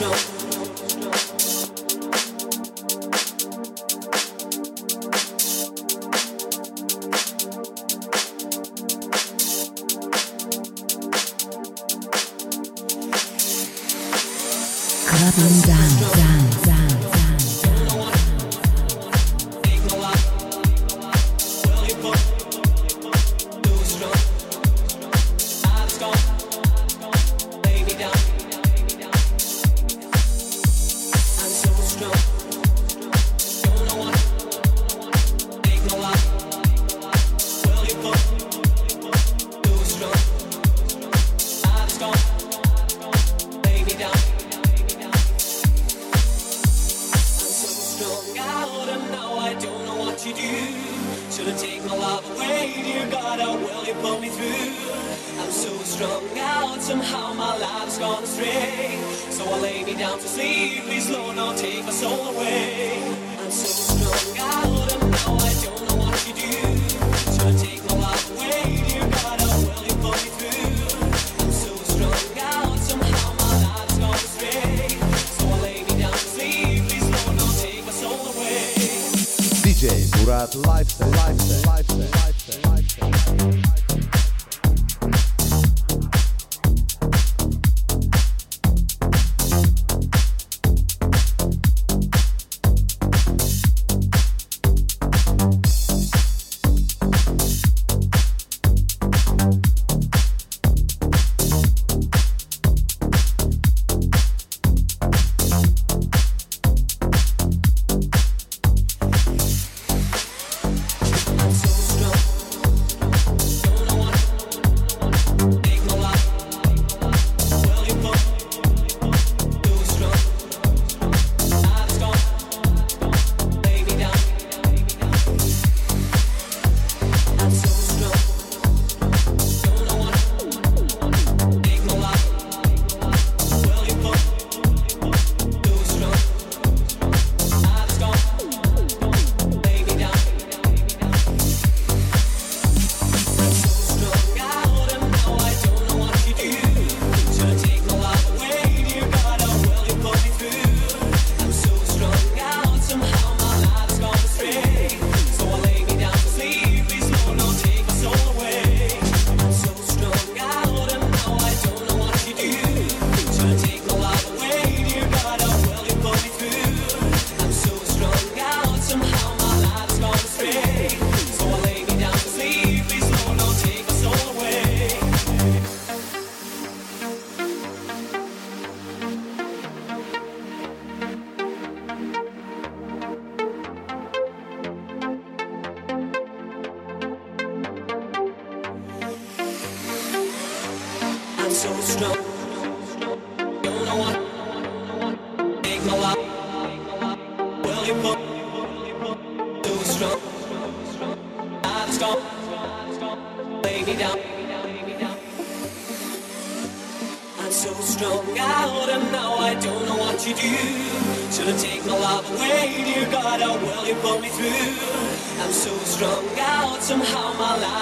no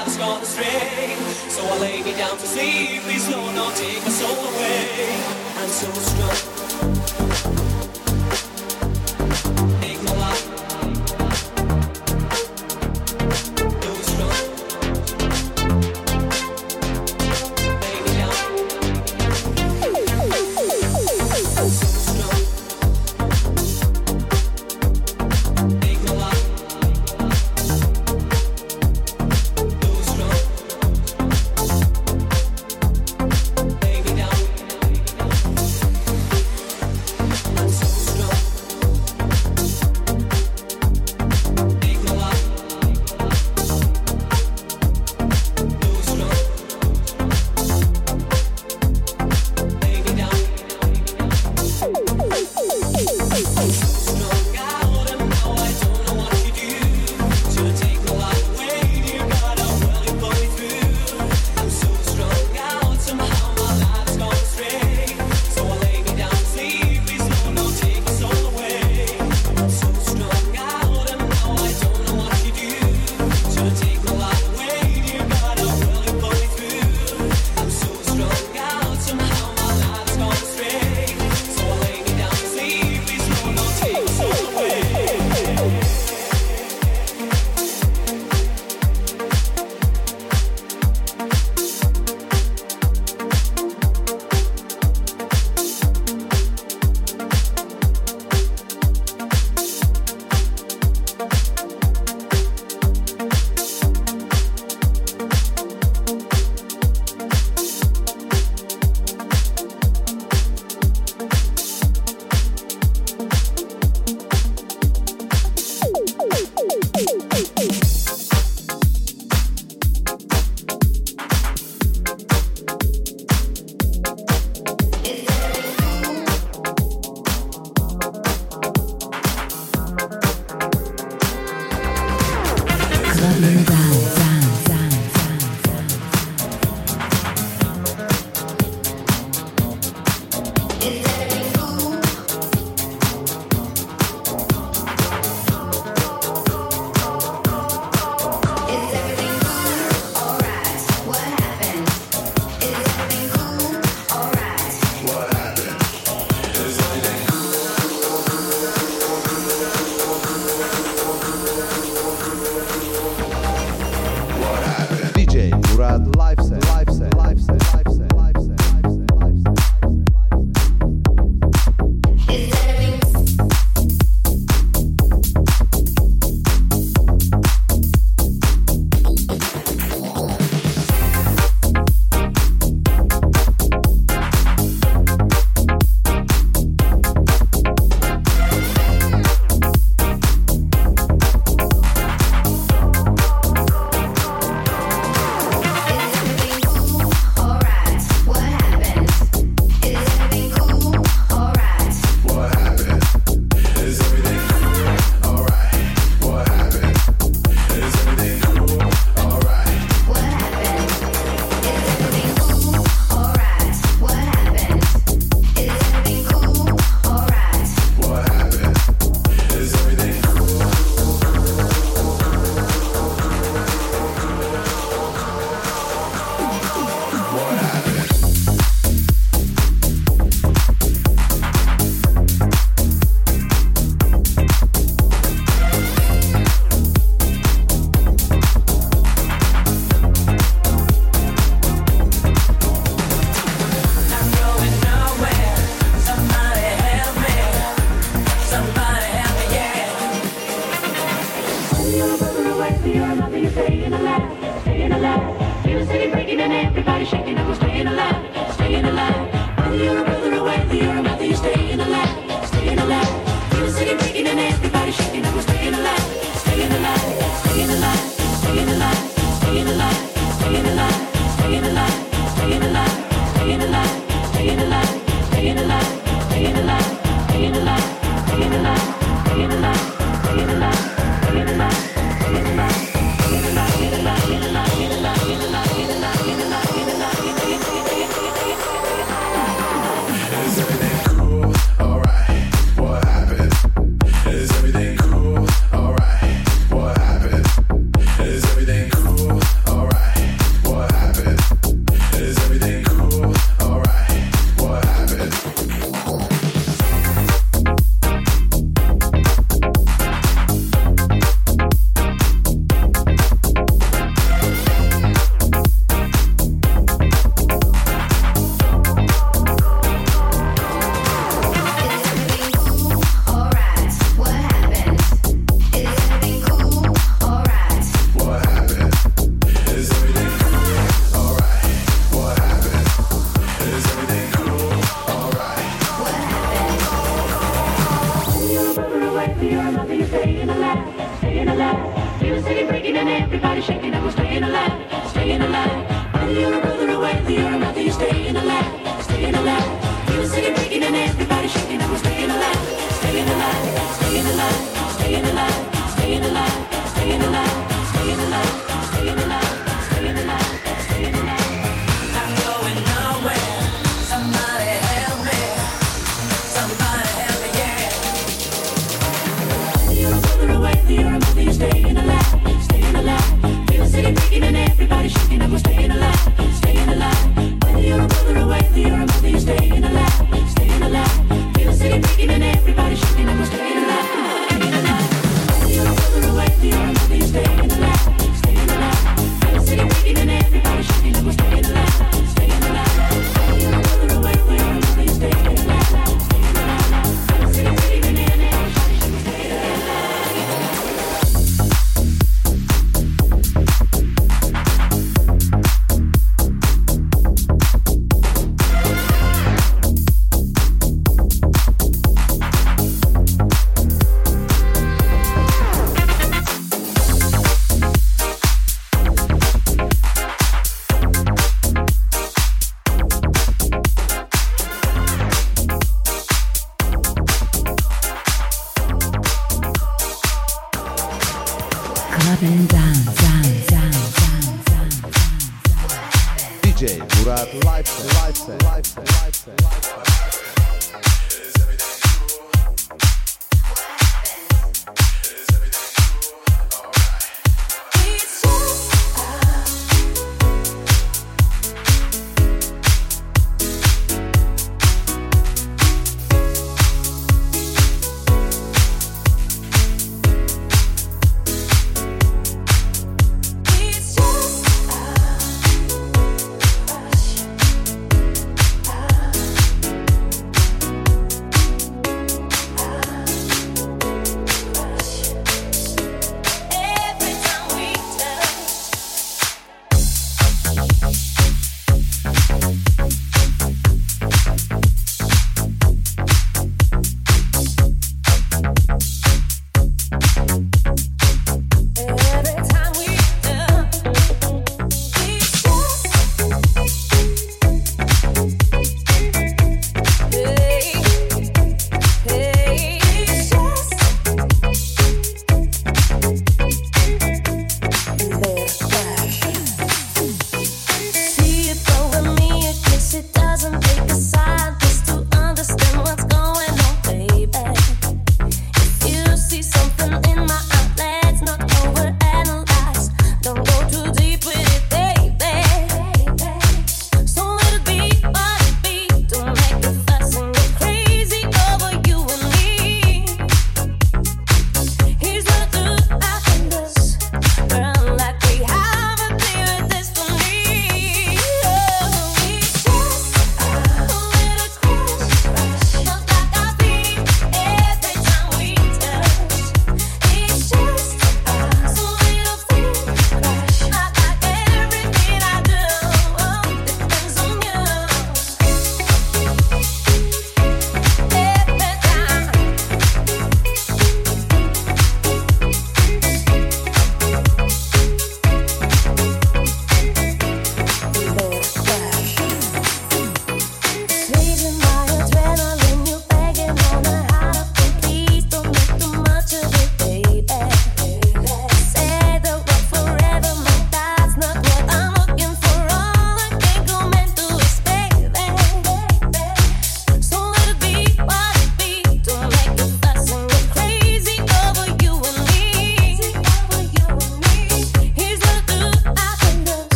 body's gone astray. So I lay me down to sleep. Please, Lord, don't take my soul away. I'm so strong.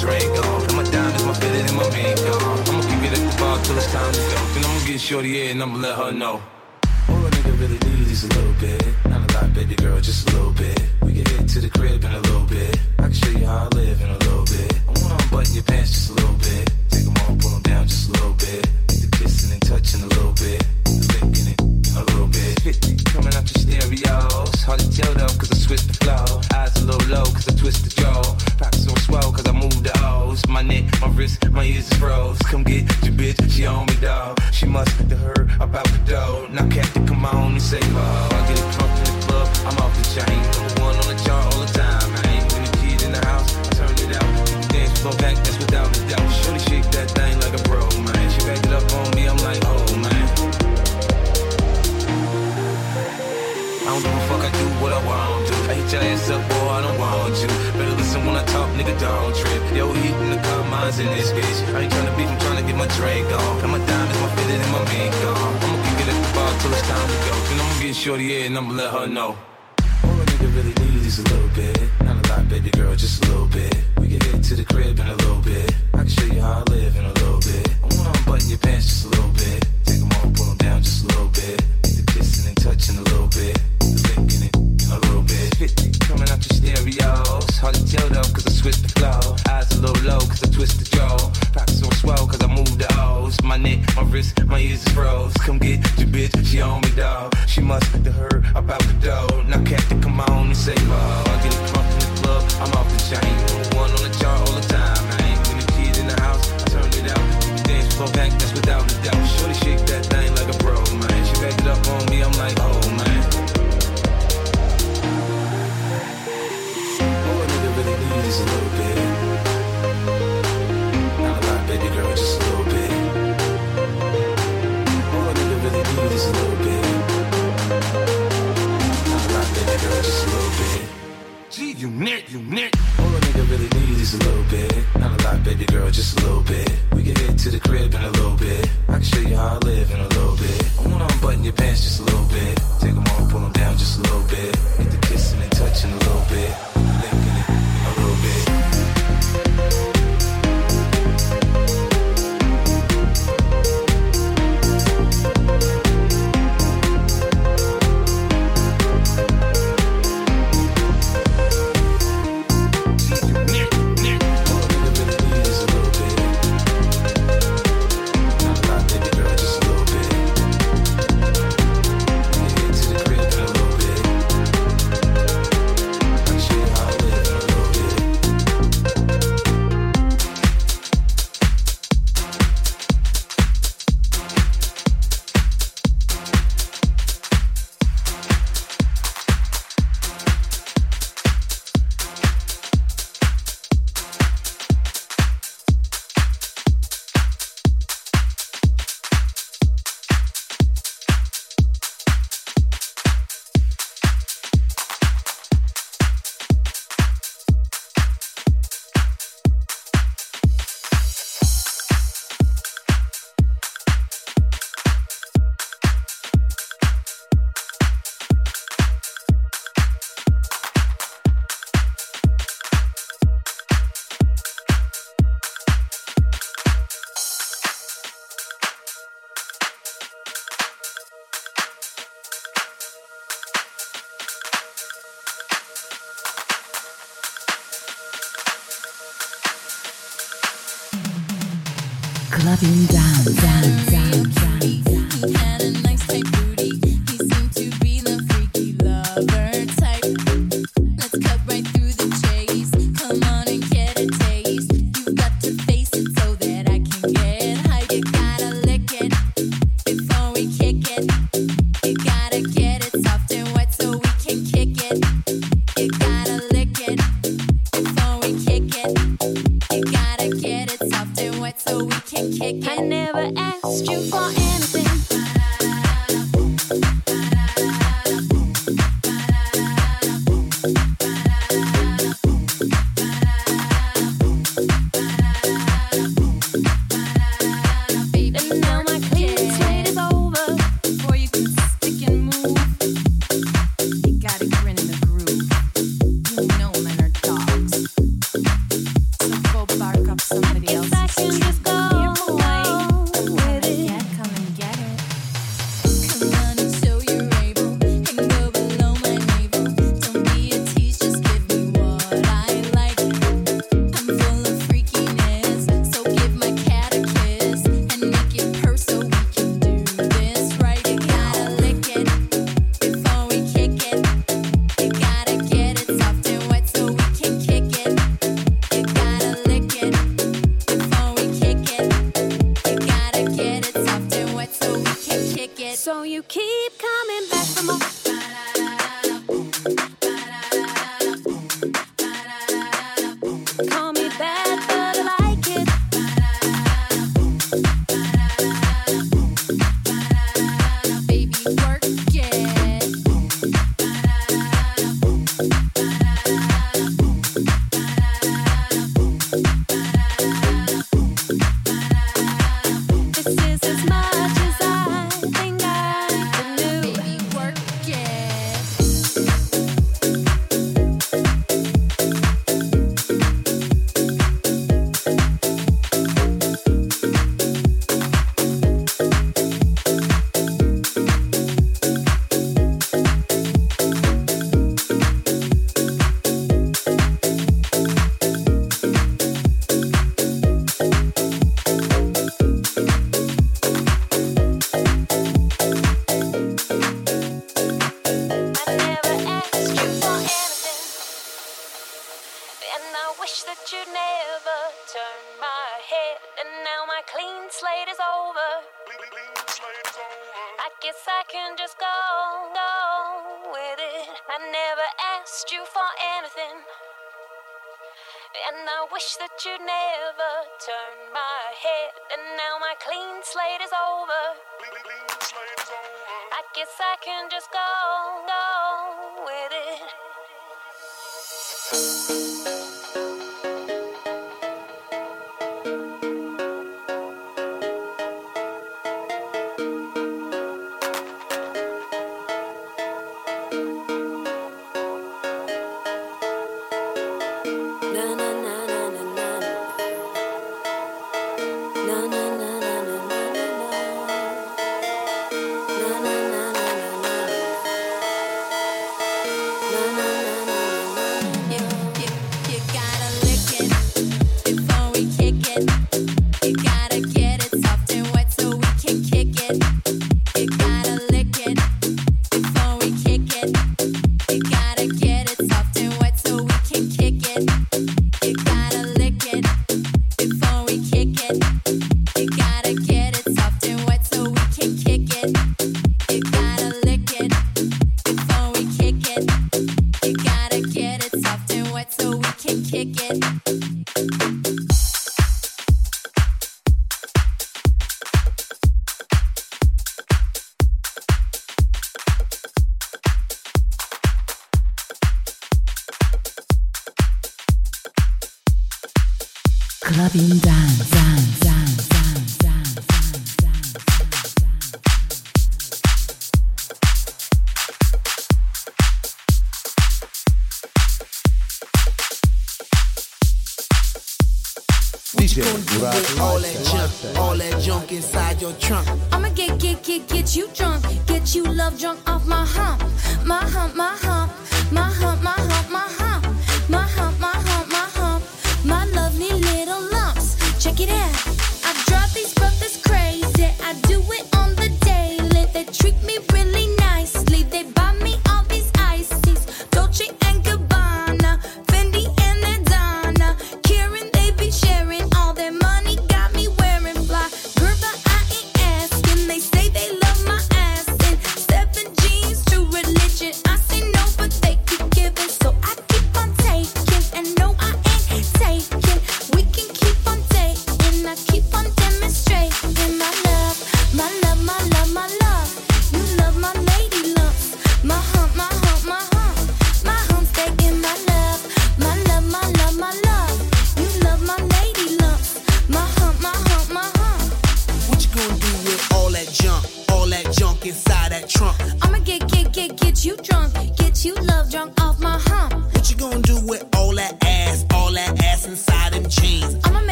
Drink on. And my diamonds, my fitted, and my mink on. I'ma keep it at the bar till it's time to go. Then I'ma get shorty in and I'ma let her know. All a nigga really needs is a little bit. Not a lot, baby girl, just a little bit. We can head to the crib in a little bit. I can show you how I live in a little bit. I wanna unbutton your pants just a little bit. Take them all, pull them down just a little bit. Get the kissing and touching a little bit. The licking it a little bit. coming out your stereos. Hard to tell though, cause I switch the flow. Eyes a little low, cause My wrist, my ears is froze. Come get your bitch, she on me, dog. She must have heard about the dough. Now, Captain, come on and say, oh, I get drunk in the club, I'm off the chain. Number one on the chart all the time, don't trip. Yo, heat in the car, mine's in this bitch. I ain't tryna beat, I'm tryna get my drink on. And my diamonds, my fitted, and my mink on. I'ma kick it at the bar till it's time to go. Then I'ma get shorty in and I'ma let her know. All a nigga really needs is a little bit. Not a lot, baby girl, just a little bit. We can get to the crib in a little bit. I can show you how I live in a little bit. I wanna unbutton your pants just a little bit. Take them all, pull them down just a little bit. The kissing and touching a little bit. The licking it a little bit. 50 coming out your stereos. Hard to tell though, neck, my wrist, my ears is froze. Come get your bitch, she on me, dog. She must have heard about the dough. Now, Captain, come on and say, oh, I get it drunk in the club, I'm off the chain. One on the chart all the time, man. When the kid in the house, I turn it out. Dance floor back, that's without a G you unit. All a nigga really needs is a little bit. Not a lot, baby girl, just a little bit. We can head to the crib in a little bit. I can show you how I live in a little bit. I wanna unbutton your pants just a little bit. Take them all, pull them down just a little bit.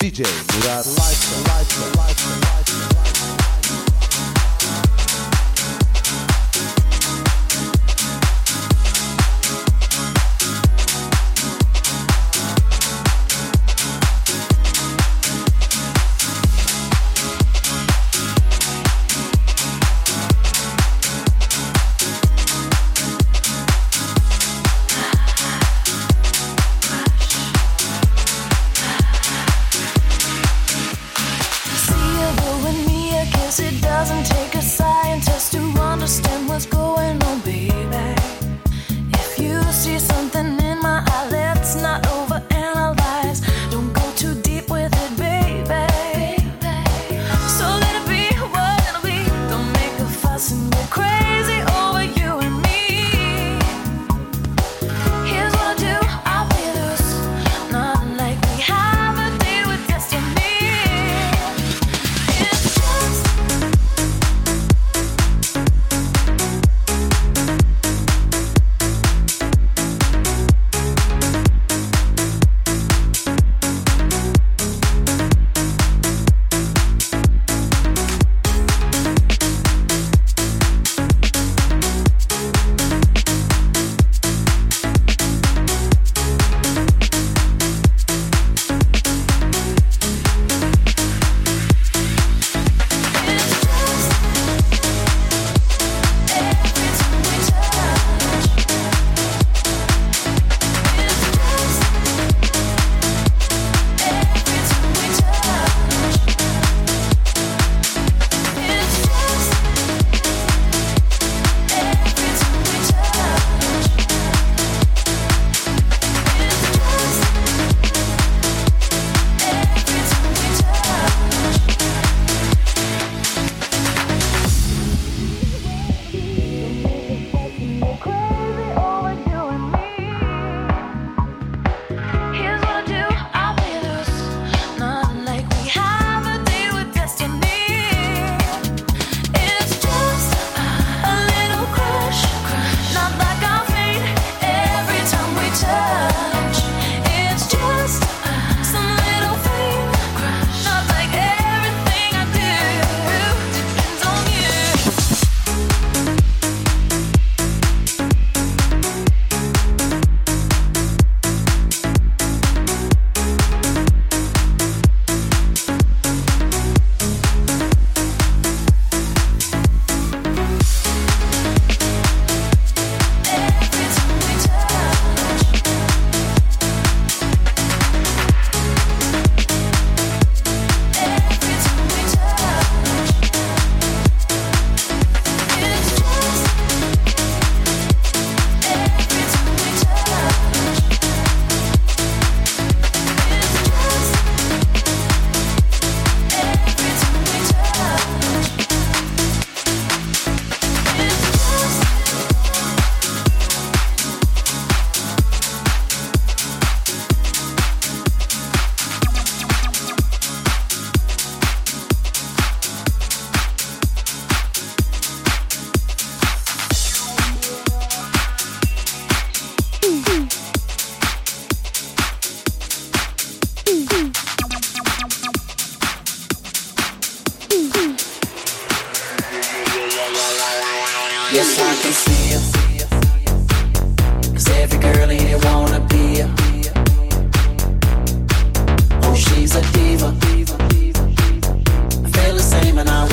DJ Murat. And I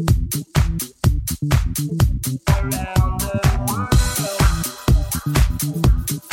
Around the world.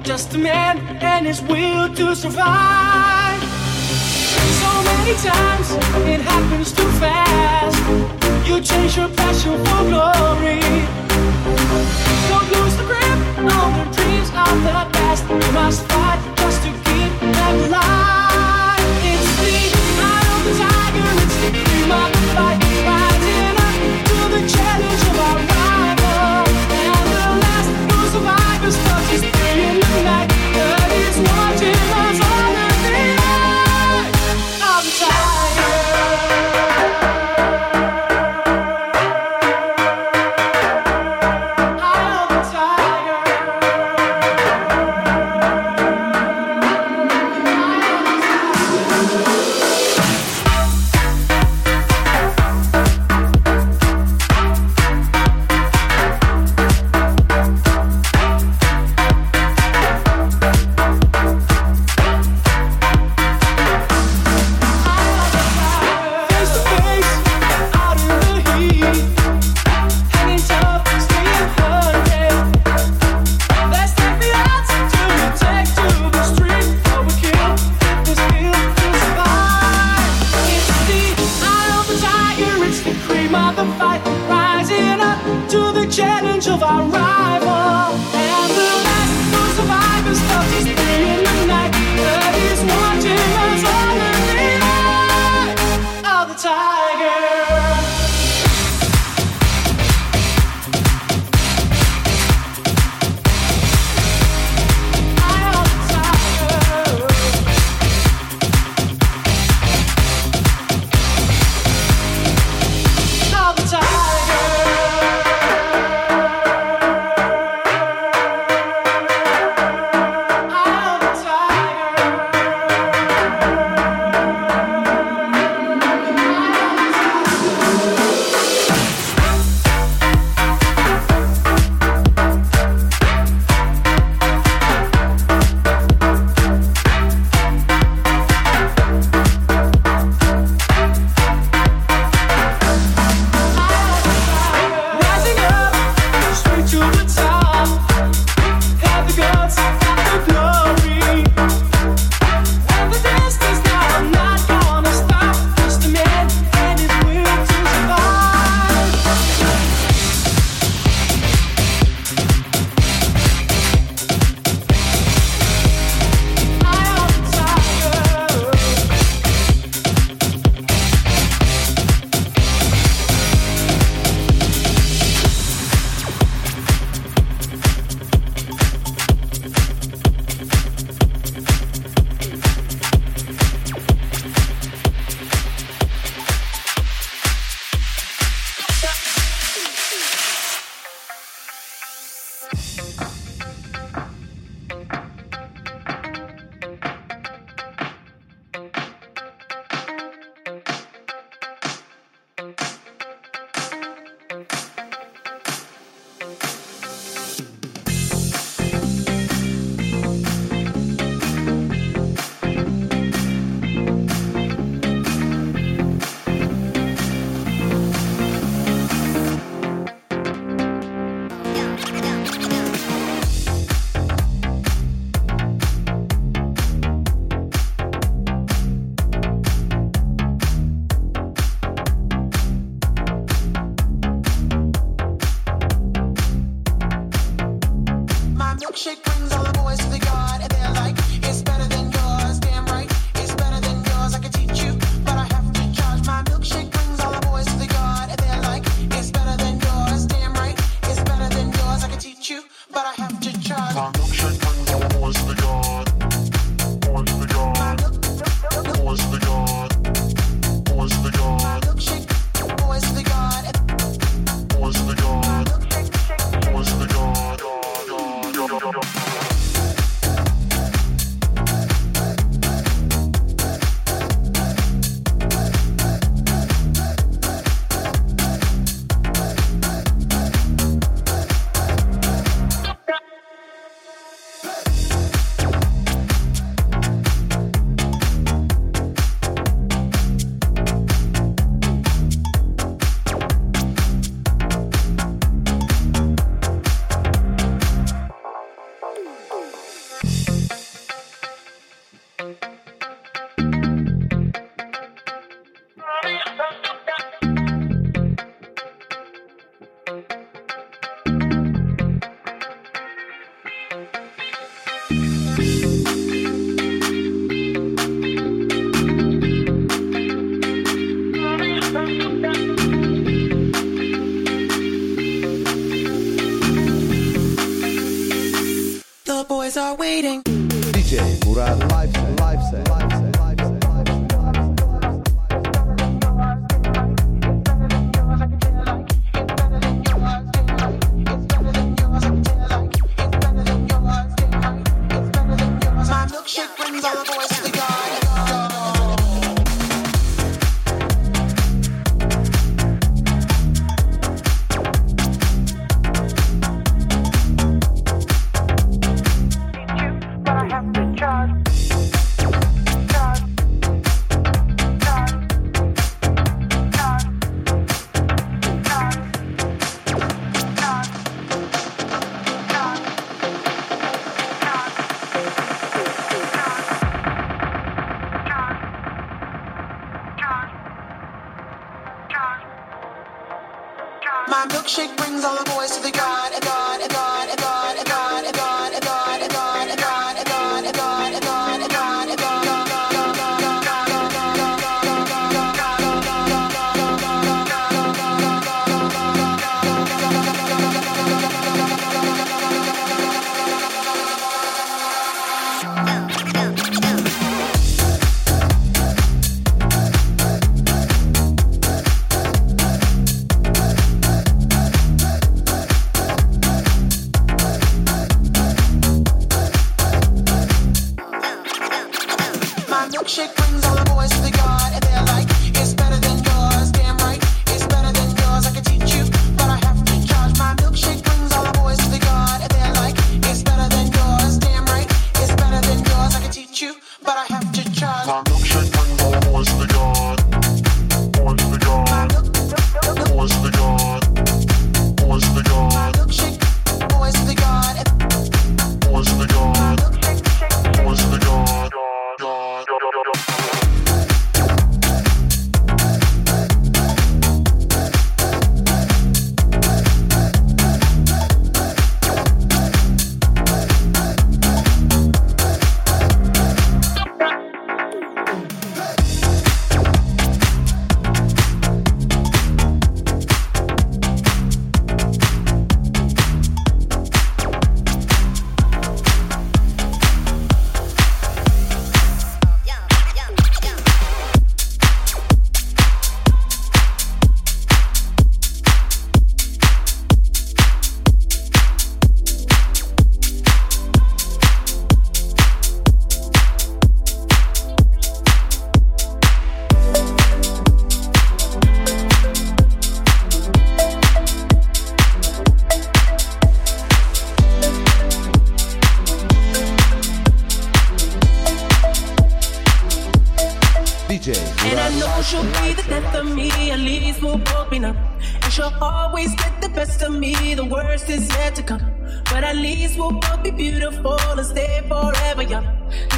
just a man and his will to survive. So many times it happens too fast. You change your passion for glory. Don't lose the grip on the dreams of the past. You must fight.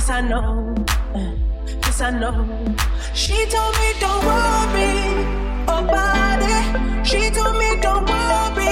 Yes, I know. Yes, I know. She told me don't worry about it. She told me don't worry.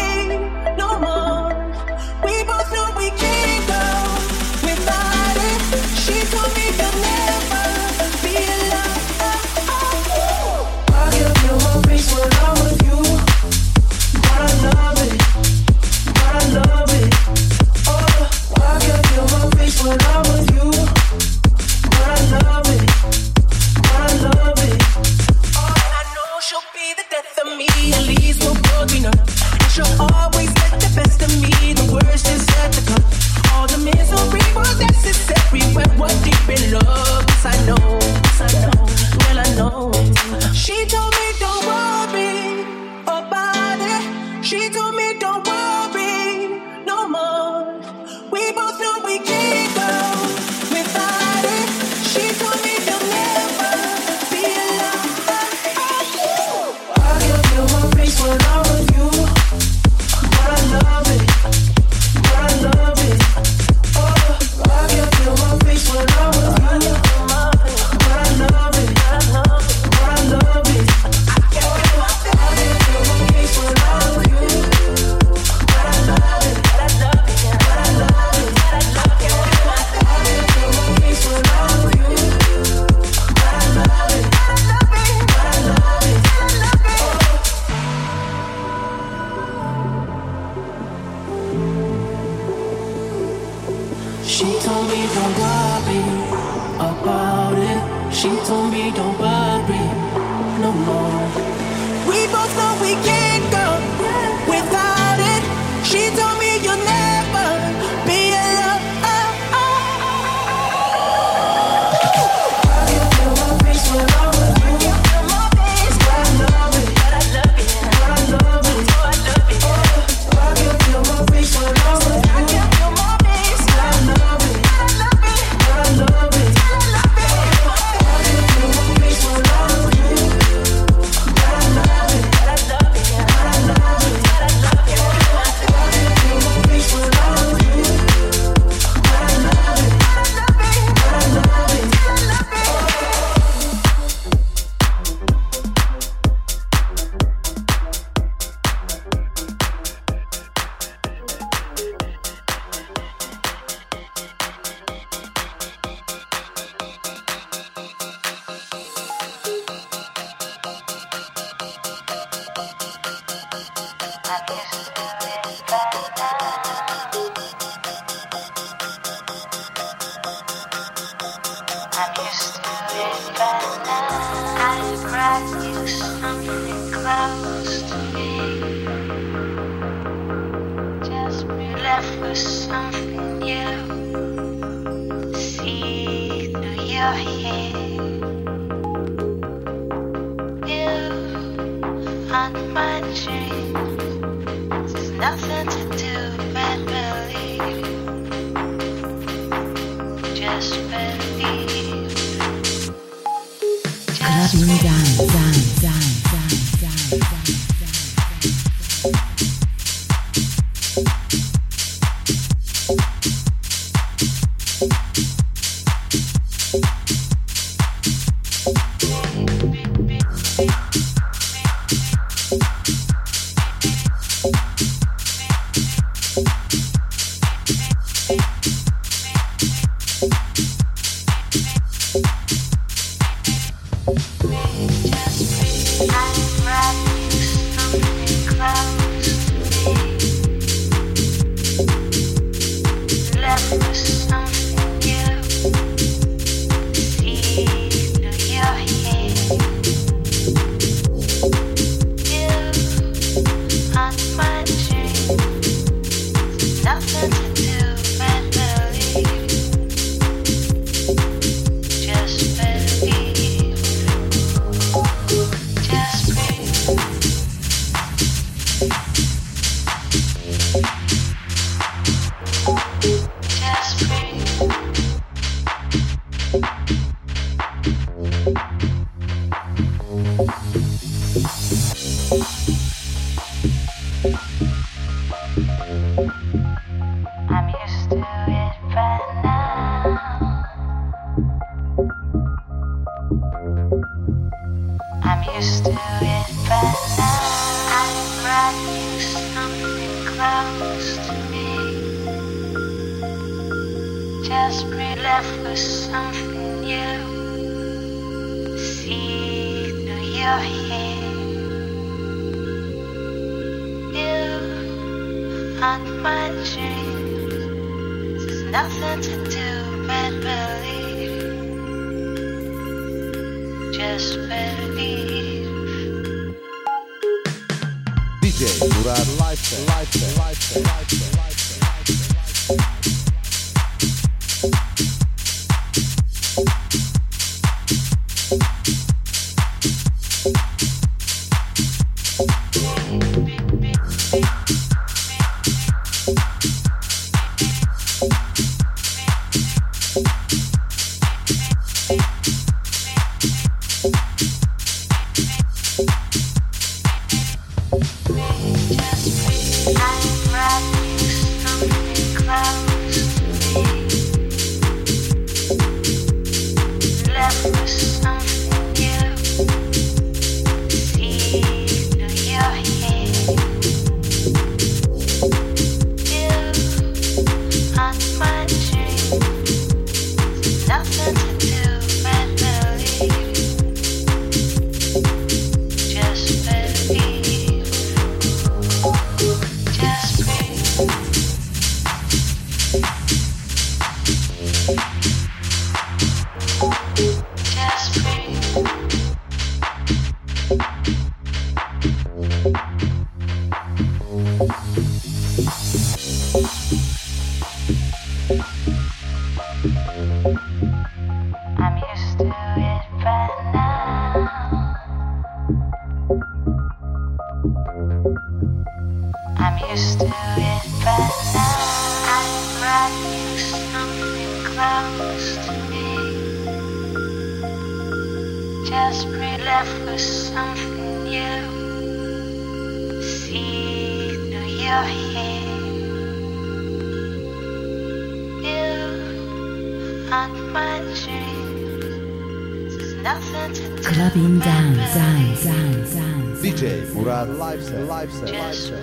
DJ Murat Lifestyle. Lifestyle. Lifestyle.